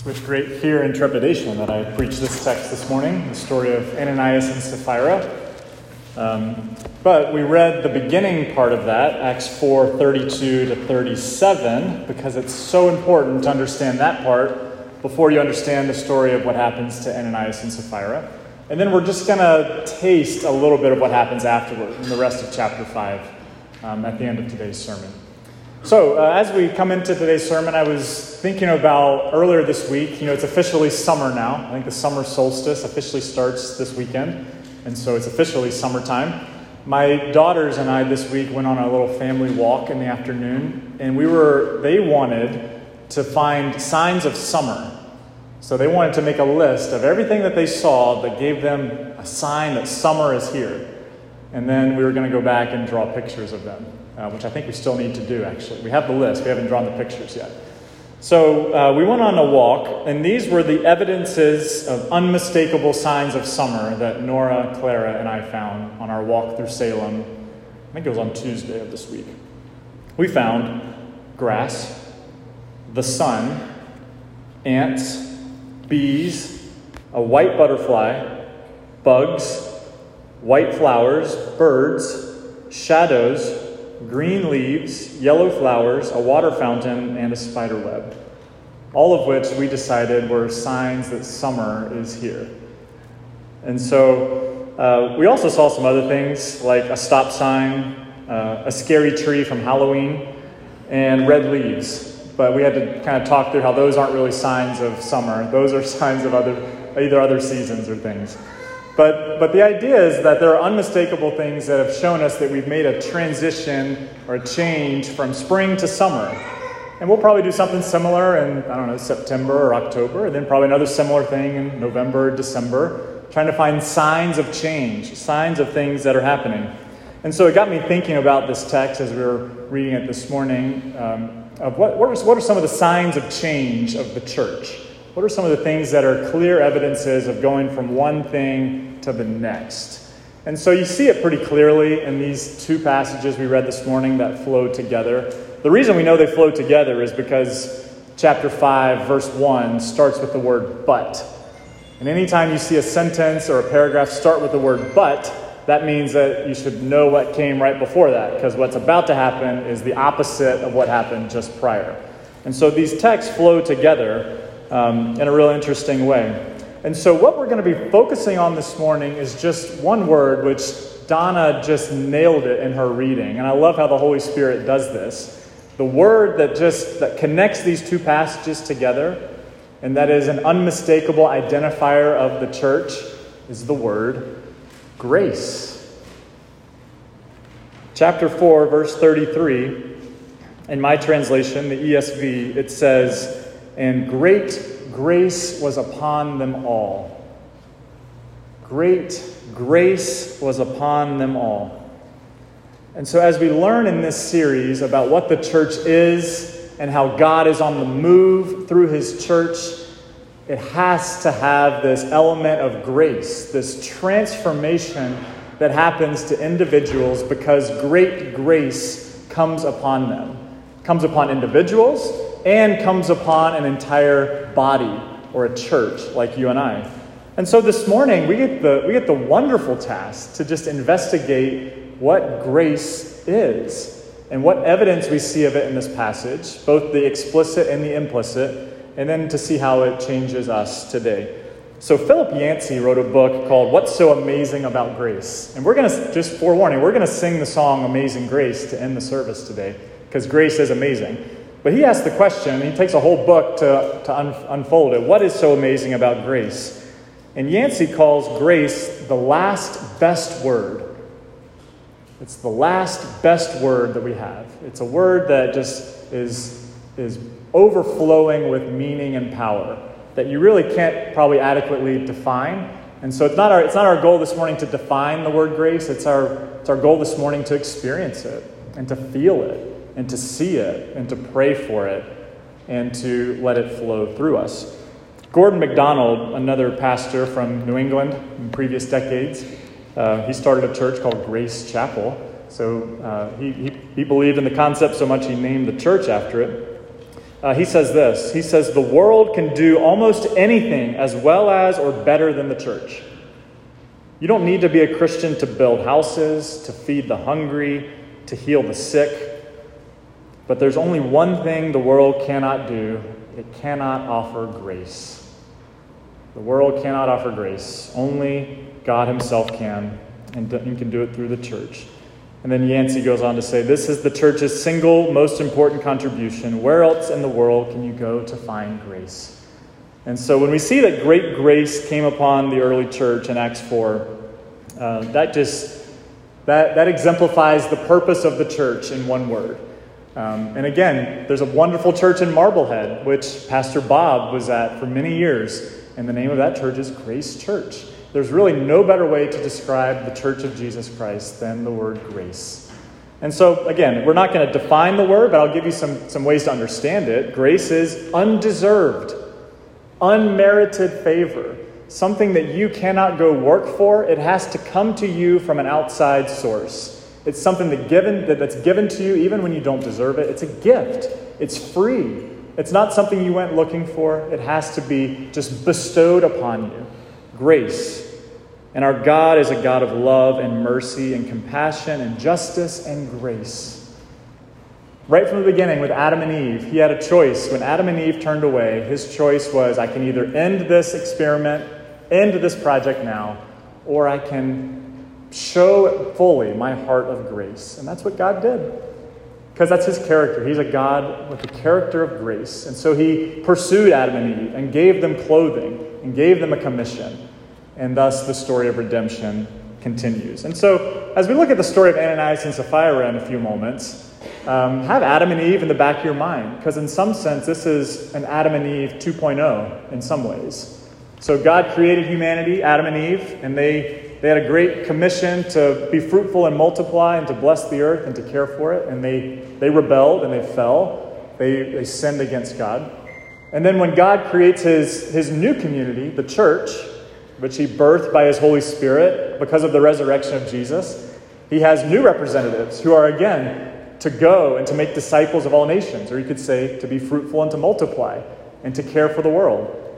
It's with great fear and trepidation that I preach this text this morning, the story of Ananias and Sapphira. Um, but we read the beginning part of that, Acts 4 32 to 37, because it's so important to understand that part before you understand the story of what happens to Ananias and Sapphira. And then we're just going to taste a little bit of what happens afterward in the rest of chapter 5 um, at the end of today's sermon. So, uh, as we come into today's sermon, I was thinking about earlier this week. You know, it's officially summer now. I think the summer solstice officially starts this weekend, and so it's officially summertime. My daughters and I this week went on a little family walk in the afternoon, and we were, they wanted to find signs of summer. So, they wanted to make a list of everything that they saw that gave them a sign that summer is here. And then we were going to go back and draw pictures of them uh, which I think we still need to do, actually. We have the list, we haven't drawn the pictures yet. So uh, we went on a walk, and these were the evidences of unmistakable signs of summer that Nora, Clara, and I found on our walk through Salem. I think it was on Tuesday of this week. We found grass, the sun, ants, bees, a white butterfly, bugs, white flowers, birds, shadows, green leaves, yellow flowers, a water fountain, and a spider web. All of which we decided were signs that summer is here. And so uh, we also saw some other things like a stop sign, uh, a scary tree from Halloween, and red leaves. But we had to kind of talk through how those aren't really signs of summer. Those are signs of other, either other seasons or things. But, but the idea is that there are unmistakable things that have shown us that we've made a transition or a change from spring to summer. And we'll probably do something similar in, I don't know, September or October, and then probably another similar thing in November, December, trying to find signs of change, signs of things that are happening. And so it got me thinking about this text as we were reading it this morning um, of what, what, are, what are some of the signs of change of the church? What are some of the things that are clear evidences of going from one thing to the next. And so you see it pretty clearly in these two passages we read this morning that flow together. The reason we know they flow together is because chapter 5, verse 1 starts with the word but. And anytime you see a sentence or a paragraph start with the word but, that means that you should know what came right before that, because what's about to happen is the opposite of what happened just prior. And so these texts flow together um, in a real interesting way. And so, what we're going to be focusing on this morning is just one word, which Donna just nailed it in her reading. And I love how the Holy Spirit does this. The word that just that connects these two passages together, and that is an unmistakable identifier of the church, is the word grace. Chapter 4, verse 33, in my translation, the ESV, it says, And great grace was upon them all. Great grace was upon them all. And so, as we learn in this series about what the church is and how God is on the move through his church, it has to have this element of grace, this transformation that happens to individuals because great grace comes upon them. Comes upon individuals and comes upon an entire body or a church like you and I. And so this morning, we get the, we get the wonderful task to just investigate what grace is and what evidence we see of it in this passage, both the explicit and the implicit, and then to see how it changes us today. So, Philip Yancey wrote a book called What's So Amazing About Grace? And we're going to, just forewarning, we're going to sing the song Amazing Grace to end the service today, because grace is amazing. But he asks the question, he takes a whole book to, to un- unfold it. What is so amazing about grace? And Yancey calls grace the last best word. It's the last best word that we have. It's a word that just is, is overflowing with meaning and power that you really can't probably adequately define. And so it's not our, it's not our goal this morning to define the word grace, it's our, it's our goal this morning to experience it and to feel it and to see it and to pray for it and to let it flow through us. Gordon MacDonald, another pastor from New England in previous decades, uh, he started a church called Grace Chapel. So uh, he, he, he believed in the concept so much he named the church after it. uh, he says this He says, The world can do almost anything as well as or better than the church. You don't need to be a Christian to build houses, to feed the hungry, to heal the sick. But there's only one thing the world cannot do it cannot offer grace. The world cannot offer grace. Only God Himself can, and can do it through the church. And then Yancey goes on to say, This is the church's single most important contribution. Where else in the world can you go to find grace? And so when we see that great grace came upon the early church in Acts 4, uh, that just that, that exemplifies the purpose of the church in one word. Um, and again, there's a wonderful church in Marblehead, which Pastor Bob was at for many years. And the name of that church is Grace Church. There's really no better way to describe the church of Jesus Christ than the word grace. And so, again, we're not going to define the word, but I'll give you some, some ways to understand it. Grace is undeserved, unmerited favor, something that you cannot go work for. It has to come to you from an outside source. It's something that given, that, that's given to you even when you don't deserve it. It's a gift, it's free. It's not something you went looking for, it has to be just bestowed upon you. Grace. And our God is a God of love and mercy and compassion and justice and grace. Right from the beginning with Adam and Eve, he had a choice. When Adam and Eve turned away, his choice was I can either end this experiment, end this project now, or I can show fully my heart of grace. And that's what God did. Because that's his character. He's a God with the character of grace. And so he pursued Adam and Eve and gave them clothing and gave them a commission. And thus the story of redemption continues. And so, as we look at the story of Ananias and Sapphira in a few moments, um, have Adam and Eve in the back of your mind. Because, in some sense, this is an Adam and Eve 2.0 in some ways. So, God created humanity, Adam and Eve, and they they had a great commission to be fruitful and multiply and to bless the earth and to care for it. And they, they rebelled and they fell. They, they sinned against God. And then when God creates his, his new community, the church, which he birthed by his Holy Spirit because of the resurrection of Jesus, he has new representatives who are again to go and to make disciples of all nations, or you could say to be fruitful and to multiply and to care for the world.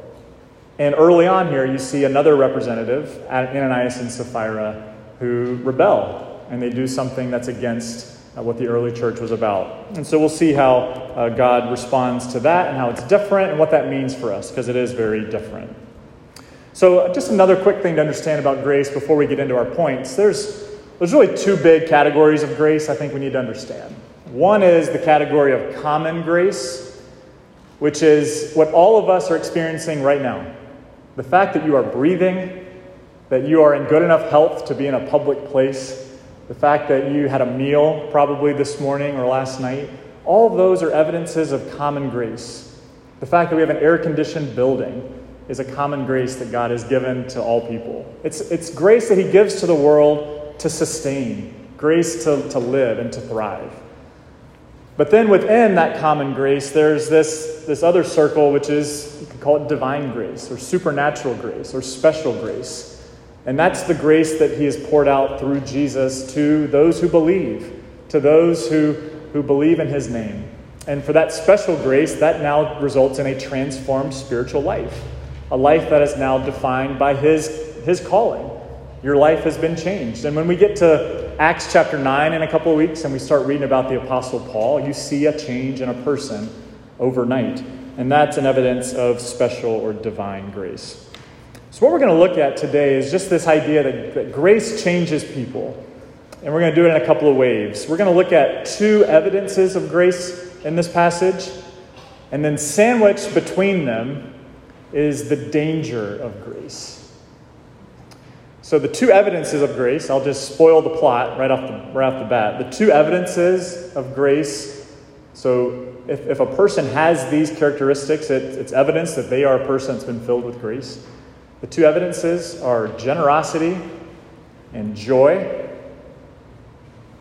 And early on here, you see another representative, Ananias and Sapphira, who rebel and they do something that's against uh, what the early church was about. And so we'll see how uh, God responds to that and how it's different and what that means for us, because it is very different. So, uh, just another quick thing to understand about grace before we get into our points. There's, there's really two big categories of grace I think we need to understand. One is the category of common grace, which is what all of us are experiencing right now. The fact that you are breathing, that you are in good enough health to be in a public place, the fact that you had a meal probably this morning or last night, all of those are evidences of common grace. The fact that we have an air conditioned building is a common grace that God has given to all people. It's, it's grace that He gives to the world to sustain, grace to, to live and to thrive. But then within that common grace, there's this, this other circle, which is, you could call it divine grace, or supernatural grace, or special grace. And that's the grace that he has poured out through Jesus to those who believe, to those who, who believe in his name. And for that special grace, that now results in a transformed spiritual life, a life that is now defined by his, his calling. Your life has been changed. And when we get to Acts chapter 9 in a couple of weeks and we start reading about the Apostle Paul, you see a change in a person overnight. And that's an evidence of special or divine grace. So, what we're going to look at today is just this idea that, that grace changes people. And we're going to do it in a couple of waves. We're going to look at two evidences of grace in this passage, and then sandwiched between them is the danger of grace. So, the two evidences of grace, I'll just spoil the plot right off the, right off the bat. The two evidences of grace, so if, if a person has these characteristics, it, it's evidence that they are a person that's been filled with grace. The two evidences are generosity and joy.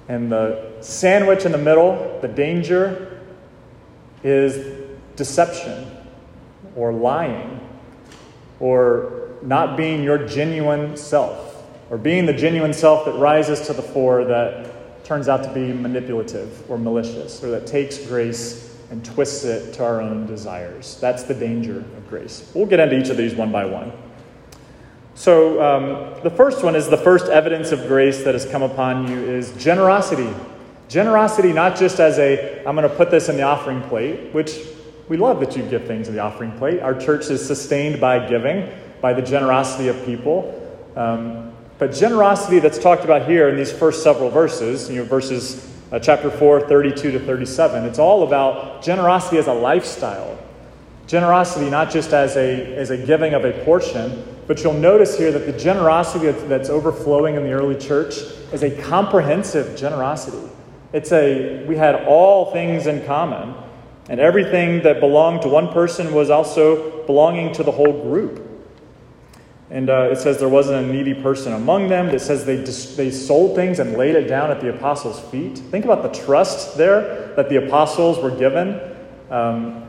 And the sandwich in the middle, the danger, is deception or lying or not being your genuine self, or being the genuine self that rises to the fore that turns out to be manipulative or malicious, or that takes grace and twists it to our own desires. That's the danger of grace. We'll get into each of these one by one. So, um, the first one is the first evidence of grace that has come upon you is generosity. Generosity, not just as a, I'm going to put this in the offering plate, which we love that you give things in the offering plate. Our church is sustained by giving, by the generosity of people. Um, but generosity that's talked about here in these first several verses, you know, verses uh, chapter 4, 32 to 37, it's all about generosity as a lifestyle. Generosity not just as a, as a giving of a portion, but you'll notice here that the generosity that's overflowing in the early church is a comprehensive generosity. It's a, we had all things in common, and everything that belonged to one person was also belonging to the whole group. And uh, it says there wasn't a needy person among them. It says they, dis- they sold things and laid it down at the apostles' feet. Think about the trust there that the apostles were given. Um,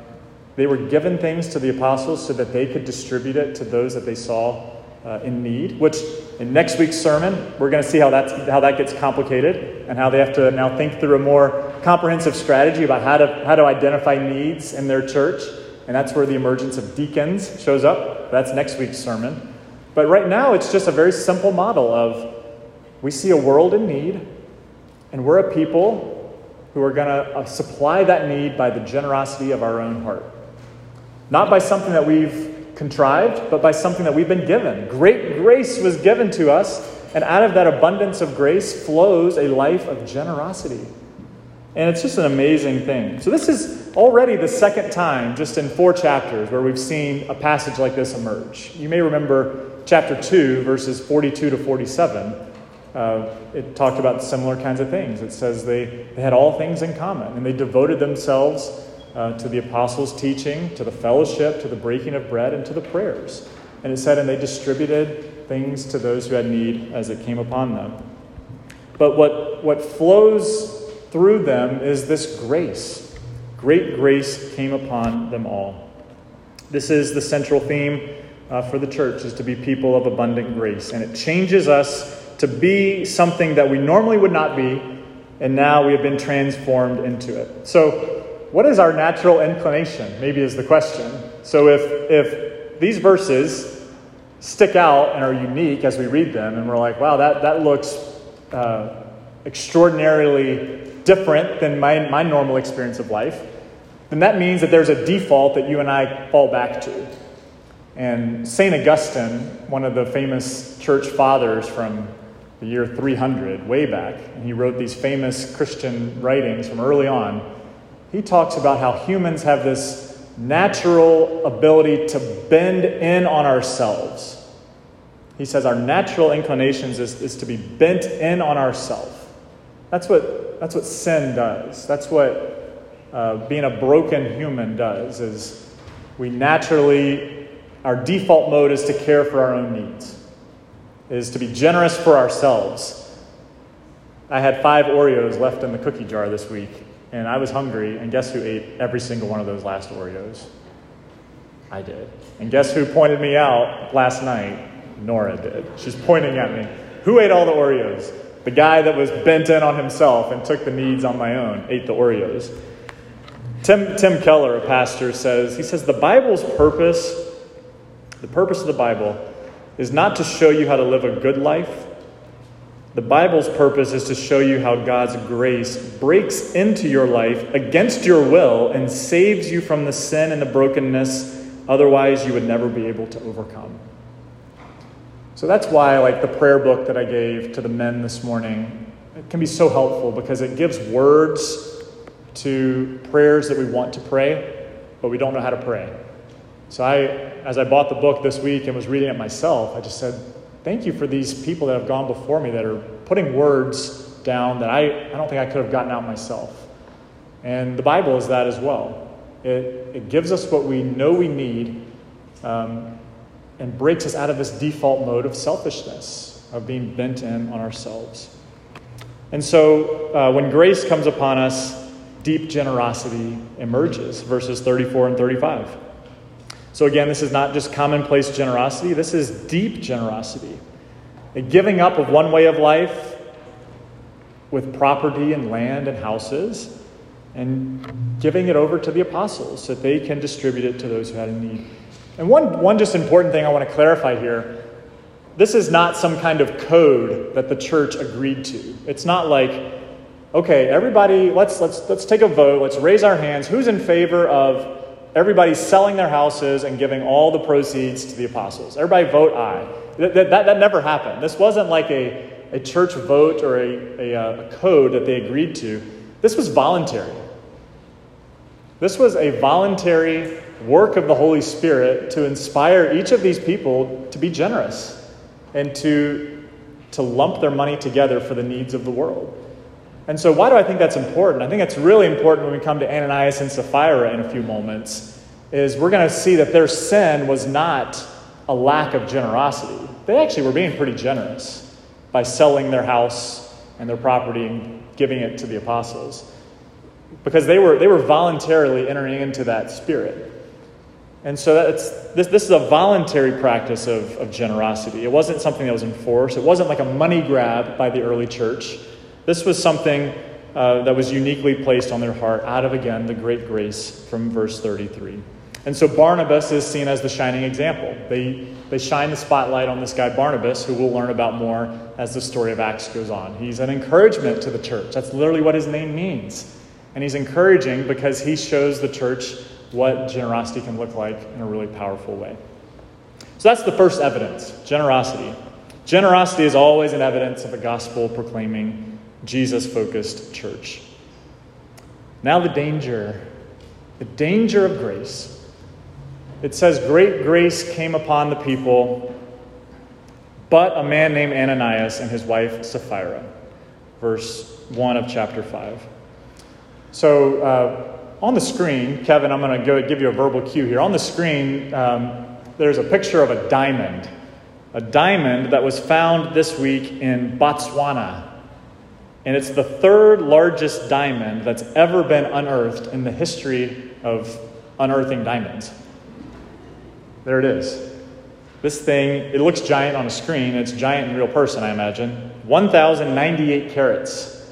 they were given things to the apostles so that they could distribute it to those that they saw uh, in need, which in next week's sermon, we're going to see how, that's, how that gets complicated and how they have to now think through a more comprehensive strategy about how to, how to identify needs in their church. And that's where the emergence of deacons shows up. That's next week's sermon. But right now, it's just a very simple model of we see a world in need, and we're a people who are going to uh, supply that need by the generosity of our own heart. Not by something that we've contrived, but by something that we've been given. Great grace was given to us, and out of that abundance of grace flows a life of generosity. And it's just an amazing thing. So, this is already the second time, just in four chapters, where we've seen a passage like this emerge. You may remember chapter 2, verses 42 to 47. Uh, it talked about similar kinds of things. It says they, they had all things in common, and they devoted themselves uh, to the apostles' teaching, to the fellowship, to the breaking of bread, and to the prayers. And it said, and they distributed things to those who had need as it came upon them. But what, what flows through them is this grace. Great grace came upon them all. This is the central theme uh, for the church, is to be people of abundant grace. And it changes us to be something that we normally would not be, and now we have been transformed into it. So what is our natural inclination? Maybe is the question. So if, if these verses stick out and are unique as we read them, and we're like, wow, that, that looks uh, extraordinarily different than my, my normal experience of life, then that means that there's a default that you and I fall back to. And St. Augustine, one of the famous church fathers from the year 300, way back, and he wrote these famous Christian writings from early on he talks about how humans have this natural ability to bend in on ourselves. He says our natural inclinations is, is to be bent in on ourselves. That's what, that's what sin does. That's what uh, being a broken human does, is we naturally, our default mode is to care for our own needs, is to be generous for ourselves. I had five Oreos left in the cookie jar this week, and I was hungry, and guess who ate every single one of those last Oreos? I did. And guess who pointed me out last night? Nora did. She's pointing at me. Who ate all the Oreos? The guy that was bent in on himself and took the needs on my own ate the Oreos. Tim, Tim Keller, a pastor, says, he says, the Bible's purpose, the purpose of the Bible, is not to show you how to live a good life, the Bible's purpose is to show you how God's grace breaks into your life against your will and saves you from the sin and the brokenness otherwise you would never be able to overcome. So that's why like the prayer book that I gave to the men this morning it can be so helpful because it gives words to prayers that we want to pray, but we don't know how to pray. So I as I bought the book this week and was reading it myself, I just said, thank you for these people that have gone before me that are putting words down that I, I don't think I could have gotten out myself. And the Bible is that as well. It, it gives us what we know we need um, and breaks us out of this default mode of selfishness, of being bent in on ourselves. And so uh, when grace comes upon us, deep generosity emerges, verses 34 and 35. So, again, this is not just commonplace generosity, this is deep generosity. A giving up of one way of life with property and land and houses and giving it over to the apostles so that they can distribute it to those who had a need. And one, one just important thing I want to clarify here this is not some kind of code that the church agreed to. It's not like, okay, everybody, let's, let's, let's take a vote, let's raise our hands. Who's in favor of everybody selling their houses and giving all the proceeds to the apostles? Everybody vote aye. That, that, that never happened. This wasn't like a, a church vote or a, a, uh, a code that they agreed to. This was voluntary. This was a voluntary work of the Holy Spirit to inspire each of these people to be generous and to, to lump their money together for the needs of the world. And so, why do I think that's important? I think it's really important when we come to Ananias and Sapphira in a few moments, is we're going to see that their sin was not a lack of generosity. They actually were being pretty generous by selling their house and their property and giving it to the apostles because they were, they were voluntarily entering into that spirit. And so that's, this, this is a voluntary practice of, of generosity. It wasn't something that was enforced, it wasn't like a money grab by the early church. This was something uh, that was uniquely placed on their heart out of, again, the great grace from verse 33. And so Barnabas is seen as the shining example. They, they shine the spotlight on this guy, Barnabas, who we'll learn about more as the story of Acts goes on. He's an encouragement to the church. That's literally what his name means. And he's encouraging because he shows the church what generosity can look like in a really powerful way. So that's the first evidence generosity. Generosity is always an evidence of a gospel proclaiming, Jesus focused church. Now, the danger the danger of grace. It says, Great grace came upon the people, but a man named Ananias and his wife Sapphira. Verse 1 of chapter 5. So, uh, on the screen, Kevin, I'm going to give you a verbal cue here. On the screen, um, there's a picture of a diamond, a diamond that was found this week in Botswana. And it's the third largest diamond that's ever been unearthed in the history of unearthing diamonds. There it is. This thing, it looks giant on a screen. It's giant in real person, I imagine. 1,098 carats.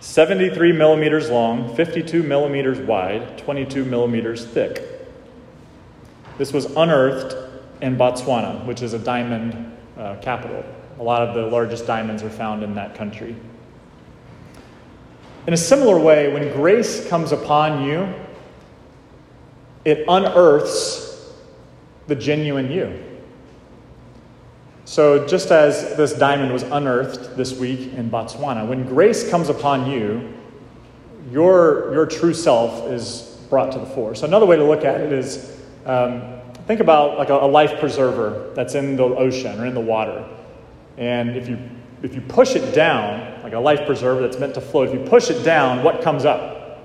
73 millimeters long, 52 millimeters wide, 22 millimeters thick. This was unearthed in Botswana, which is a diamond uh, capital. A lot of the largest diamonds are found in that country. In a similar way, when grace comes upon you, it unearths the genuine you. So, just as this diamond was unearthed this week in Botswana, when grace comes upon you, your, your true self is brought to the fore. So, another way to look at it is um, think about like a, a life preserver that's in the ocean or in the water. And if you, if you push it down, like a life preserver that's meant to float, if you push it down, what comes up?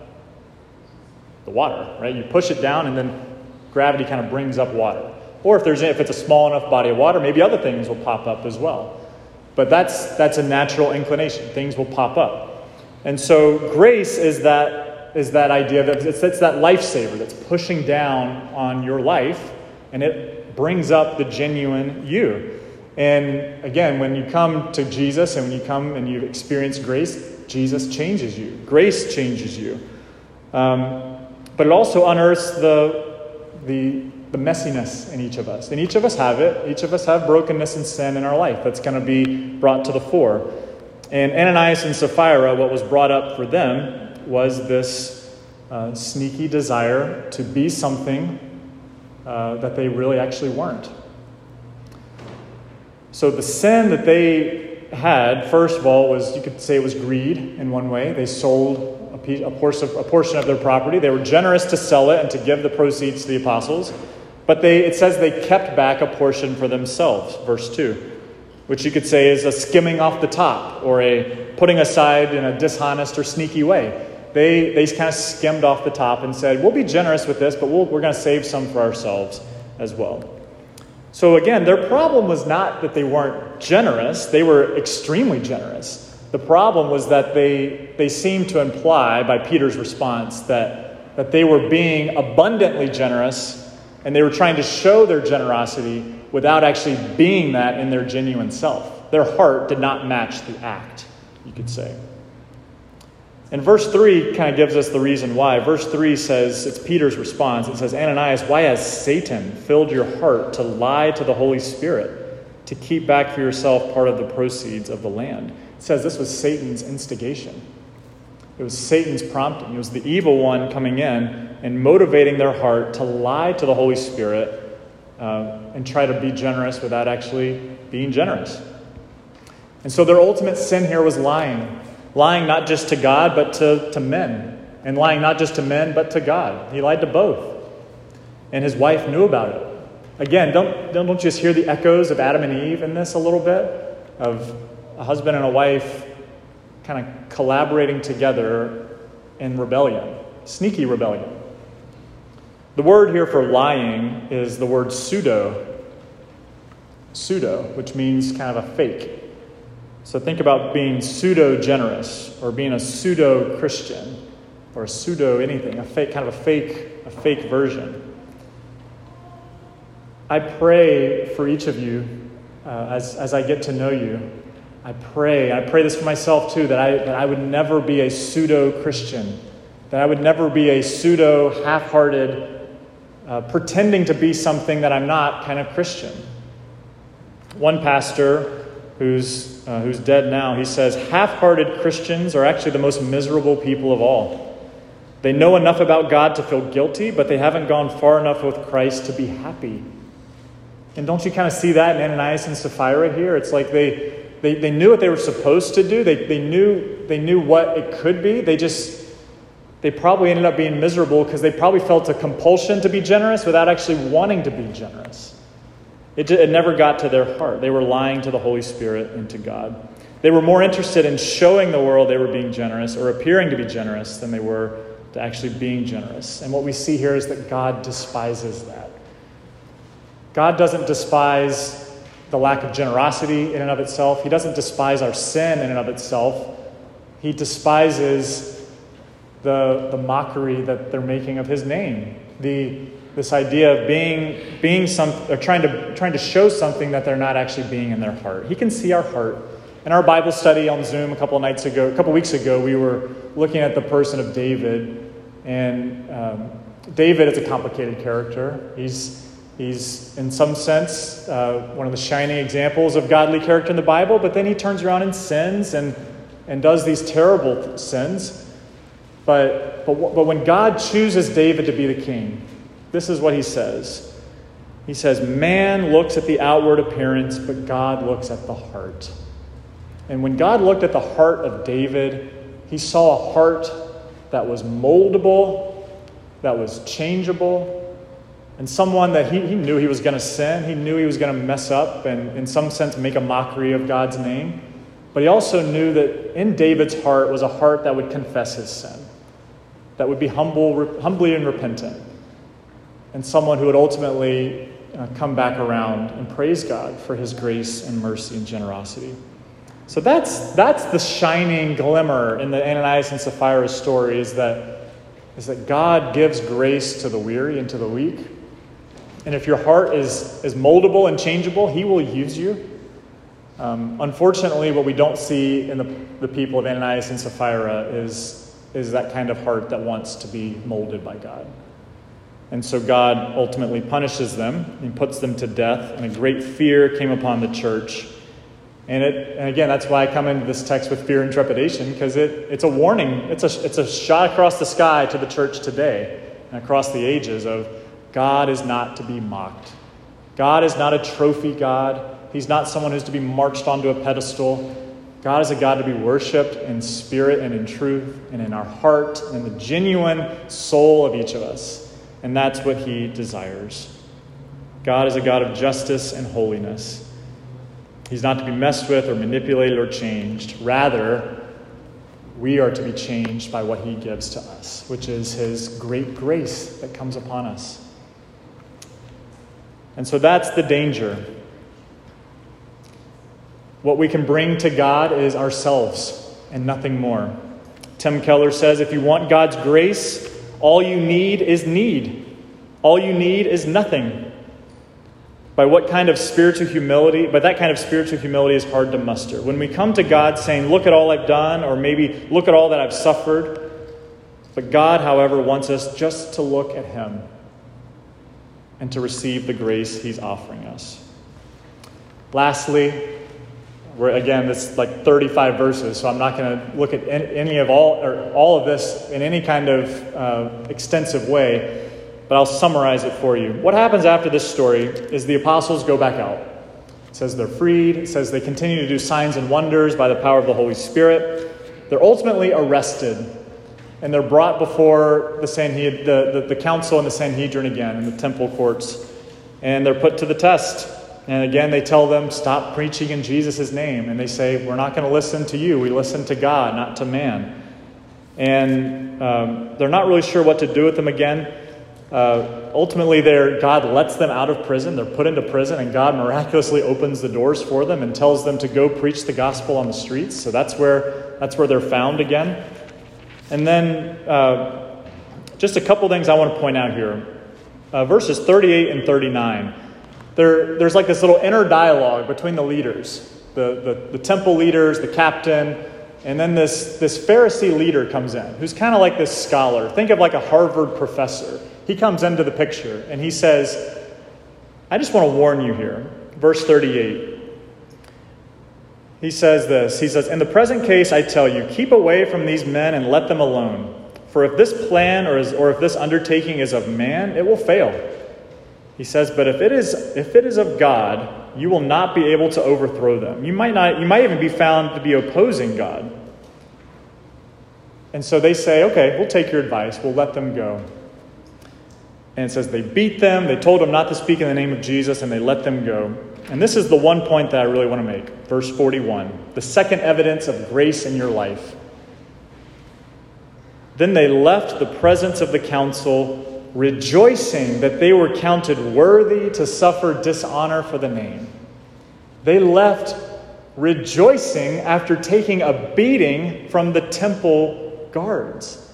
The water, right? You push it down, and then gravity kind of brings up water. Or if, there's, if it's a small enough body of water, maybe other things will pop up as well. But that's, that's a natural inclination. Things will pop up. And so grace is that, is that idea that it's, it's that lifesaver that's pushing down on your life and it brings up the genuine you. And again, when you come to Jesus and when you come and you experience grace, Jesus changes you. Grace changes you. Um, but it also unearths the, the the messiness in each of us. And each of us have it. Each of us have brokenness and sin in our life that's going to be brought to the fore. And Ananias and Sapphira, what was brought up for them was this uh, sneaky desire to be something uh, that they really actually weren't. So the sin that they had, first of all, was you could say it was greed in one way. They sold a, piece, a, portion, a portion of their property. They were generous to sell it and to give the proceeds to the apostles. But they, it says they kept back a portion for themselves, verse 2, which you could say is a skimming off the top or a putting aside in a dishonest or sneaky way. They, they kind of skimmed off the top and said, We'll be generous with this, but we we are going to save some for ourselves as well. So again, their problem was not that they weren't generous, they were extremely generous. The problem was that they, they seemed to imply by Peter's response that, that they were being abundantly generous and they were trying to show their generosity without actually being that in their genuine self. Their heart did not match the act, you could say. And verse 3 kind of gives us the reason why. Verse 3 says, it's Peter's response. It says, Ananias, why has Satan filled your heart to lie to the Holy Spirit, to keep back for yourself part of the proceeds of the land? It says this was Satan's instigation. It was Satan's prompting. It was the evil one coming in and motivating their heart to lie to the Holy Spirit uh, and try to be generous without actually being generous. And so their ultimate sin here was lying. Lying not just to God, but to, to men. And lying not just to men, but to God. He lied to both. And his wife knew about it. Again, don't, don't, don't just hear the echoes of Adam and Eve in this a little bit? Of a husband and a wife kind of collaborating together in rebellion, sneaky rebellion. The word here for lying is the word pseudo. Pseudo, which means kind of a fake. So think about being pseudo generous or being a pseudo Christian or a pseudo anything, a fake kind of a fake a fake version. I pray for each of you uh, as, as I get to know you. I pray, I pray this for myself too, that I, that I would never be a pseudo Christian, that I would never be a pseudo half hearted, uh, pretending to be something that I'm not kind of Christian. One pastor who's, uh, who's dead now, he says, half hearted Christians are actually the most miserable people of all. They know enough about God to feel guilty, but they haven't gone far enough with Christ to be happy. And don't you kind of see that in Ananias and Sapphira here? It's like they, they, they knew what they were supposed to do, they, they, knew, they knew what it could be. They just, they probably ended up being miserable because they probably felt a compulsion to be generous without actually wanting to be generous. It, it never got to their heart. They were lying to the Holy Spirit and to God. They were more interested in showing the world they were being generous or appearing to be generous than they were to actually being generous. And what we see here is that God despises that. God doesn't despise the lack of generosity in and of itself, He doesn't despise our sin in and of itself. He despises the, the mockery that they're making of His name, the this idea of being, being some, or trying to, trying to show something that they're not actually being in their heart. He can see our heart. In our Bible study on Zoom a couple nights ago, a couple weeks ago, we were looking at the person of David. And um, David is a complicated character. He's, he's in some sense, uh, one of the shining examples of godly character in the Bible, but then he turns around and sins and, and does these terrible sins. But, but, but when God chooses David to be the king, this is what he says. He says, Man looks at the outward appearance, but God looks at the heart. And when God looked at the heart of David, he saw a heart that was moldable, that was changeable, and someone that he, he knew he was going to sin. He knew he was going to mess up and, in some sense, make a mockery of God's name. But he also knew that in David's heart was a heart that would confess his sin, that would be humble, humbly and repentant and someone who would ultimately uh, come back around and praise God for his grace and mercy and generosity. So that's, that's the shining glimmer in the Ananias and Sapphira story is that, is that God gives grace to the weary and to the weak. And if your heart is, is moldable and changeable, he will use you. Um, unfortunately, what we don't see in the, the people of Ananias and Sapphira is, is that kind of heart that wants to be molded by God. And so God ultimately punishes them and puts them to death, and a great fear came upon the church. And, it, and again, that's why I come into this text with fear and trepidation, because it, it's a warning. It's a, it's a shot across the sky to the church today and across the ages of God is not to be mocked. God is not a trophy God. He's not someone who's to be marched onto a pedestal. God is a God to be worshiped in spirit and in truth and in our heart and the genuine soul of each of us. And that's what he desires. God is a God of justice and holiness. He's not to be messed with or manipulated or changed. Rather, we are to be changed by what he gives to us, which is his great grace that comes upon us. And so that's the danger. What we can bring to God is ourselves and nothing more. Tim Keller says if you want God's grace, all you need is need. All you need is nothing. by what kind of spiritual humility, but that kind of spiritual humility is hard to muster. When we come to God saying, Look at all I've done, or maybe look at all that I've suffered, but God, however, wants us just to look at Him and to receive the grace He's offering us. Lastly, we're again, this like 35 verses, so I'm not going to look at any of all or all of this in any kind of uh, extensive way but I'll summarize it for you. What happens after this story is the apostles go back out. It says they're freed, it says they continue to do signs and wonders by the power of the Holy Spirit. They're ultimately arrested and they're brought before the, Sanhed- the, the, the council and the Sanhedrin again in the temple courts. And they're put to the test. And again, they tell them, stop preaching in Jesus' name. And they say, we're not going to listen to you. We listen to God, not to man. And um, they're not really sure what to do with them again. Uh, ultimately, God lets them out of prison. They're put into prison, and God miraculously opens the doors for them and tells them to go preach the gospel on the streets. So that's where, that's where they're found again. And then, uh, just a couple things I want to point out here. Uh, verses 38 and 39. There, there's like this little inner dialogue between the leaders the, the, the temple leaders, the captain, and then this, this Pharisee leader comes in, who's kind of like this scholar. Think of like a Harvard professor he comes into the picture and he says, I just want to warn you here. Verse 38. He says this He says, In the present case, I tell you, keep away from these men and let them alone. For if this plan or, is, or if this undertaking is of man, it will fail. He says, But if it, is, if it is of God, you will not be able to overthrow them. You might, not, you might even be found to be opposing God. And so they say, Okay, we'll take your advice, we'll let them go. And it says they beat them, they told them not to speak in the name of Jesus, and they let them go. And this is the one point that I really want to make. Verse 41 the second evidence of grace in your life. Then they left the presence of the council, rejoicing that they were counted worthy to suffer dishonor for the name. They left rejoicing after taking a beating from the temple guards.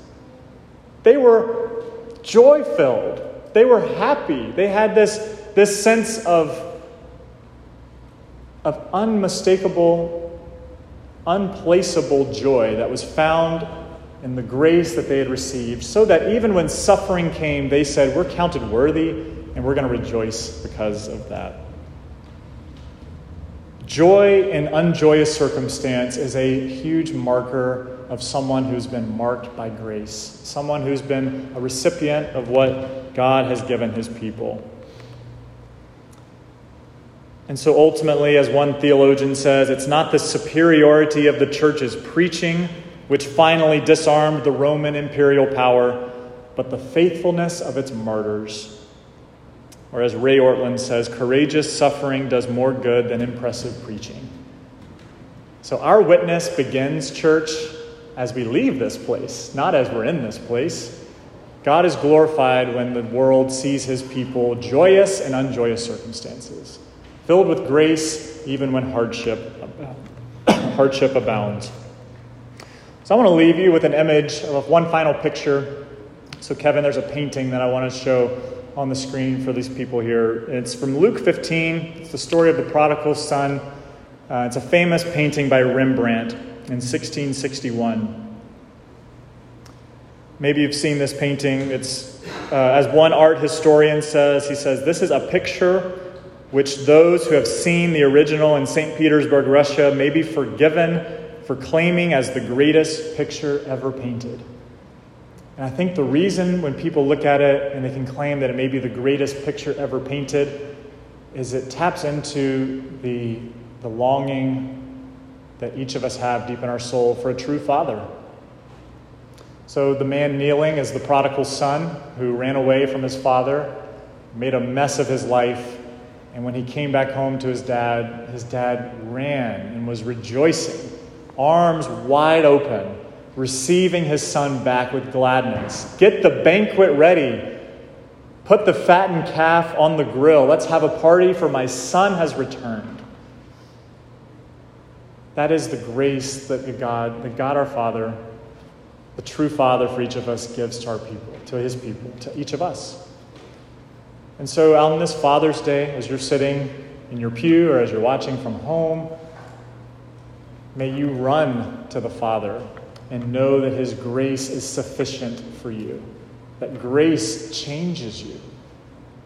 They were joy filled. They were happy. They had this, this sense of, of unmistakable, unplaceable joy that was found in the grace that they had received, so that even when suffering came, they said, We're counted worthy and we're going to rejoice because of that. Joy in unjoyous circumstance is a huge marker of someone who's been marked by grace, someone who's been a recipient of what God has given his people. And so ultimately, as one theologian says, it's not the superiority of the church's preaching which finally disarmed the Roman imperial power, but the faithfulness of its martyrs. Or as Ray Ortlund says, courageous suffering does more good than impressive preaching. So our witness begins, church, as we leave this place, not as we're in this place. God is glorified when the world sees his people joyous in unjoyous circumstances, filled with grace even when hardship, hardship abounds. So I want to leave you with an image of one final picture. So, Kevin, there's a painting that I want to show on the screen for these people here. It's from Luke 15. It's the story of the prodigal son. Uh, it's a famous painting by Rembrandt in 1661. Maybe you've seen this painting. It's, uh, as one art historian says, he says, this is a picture which those who have seen the original in St. Petersburg, Russia, may be forgiven for claiming as the greatest picture ever painted. And I think the reason when people look at it and they can claim that it may be the greatest picture ever painted is it taps into the, the longing that each of us have deep in our soul for a true father so the man kneeling is the prodigal son who ran away from his father, made a mess of his life, and when he came back home to his dad, his dad ran and was rejoicing, arms wide open, receiving his son back with gladness. Get the banquet ready. Put the fattened calf on the grill. Let's have a party, for my son has returned. That is the grace that the God, that God our Father the true Father for each of us gives to our people, to his people, to each of us. And so, on this Father's Day, as you're sitting in your pew or as you're watching from home, may you run to the Father and know that His grace is sufficient for you, that grace changes you,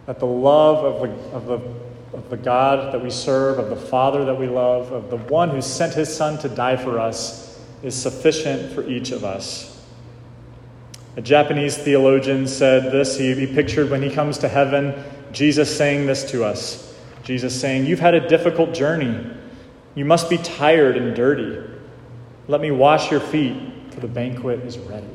that the love of the, of the, of the God that we serve, of the Father that we love, of the one who sent His Son to die for us, is sufficient for each of us. A Japanese theologian said this. He, he pictured when he comes to heaven, Jesus saying this to us. Jesus saying, You've had a difficult journey. You must be tired and dirty. Let me wash your feet, for the banquet is ready.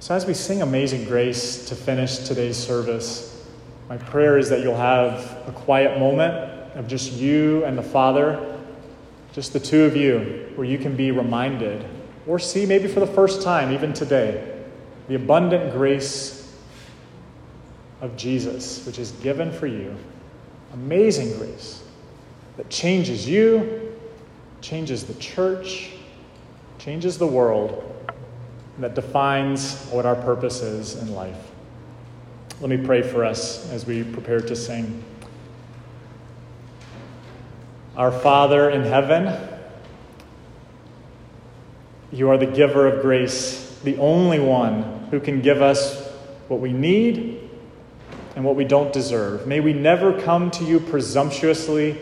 So, as we sing Amazing Grace to finish today's service, my prayer is that you'll have a quiet moment of just you and the Father, just the two of you, where you can be reminded or see maybe for the first time, even today, the abundant grace of Jesus, which is given for you. Amazing grace that changes you, changes the church, changes the world, and that defines what our purpose is in life. Let me pray for us as we prepare to sing. Our Father in heaven, you are the giver of grace, the only one who can give us what we need and what we don't deserve. May we never come to you presumptuously,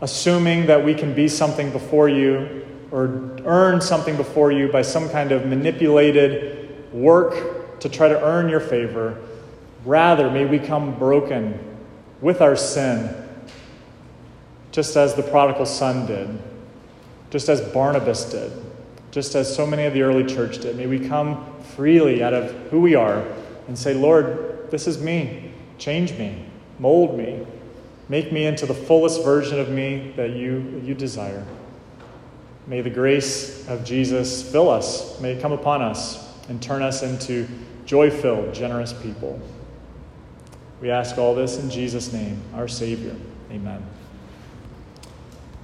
assuming that we can be something before you or earn something before you by some kind of manipulated work to try to earn your favor. Rather, may we come broken with our sin, just as the prodigal son did just as Barnabas did, just as so many of the early church did. May we come freely out of who we are and say, Lord, this is me. Change me, mold me, make me into the fullest version of me that you, you desire. May the grace of Jesus fill us, may it come upon us and turn us into joy filled, generous people. We ask all this in Jesus' name, our Savior. Amen.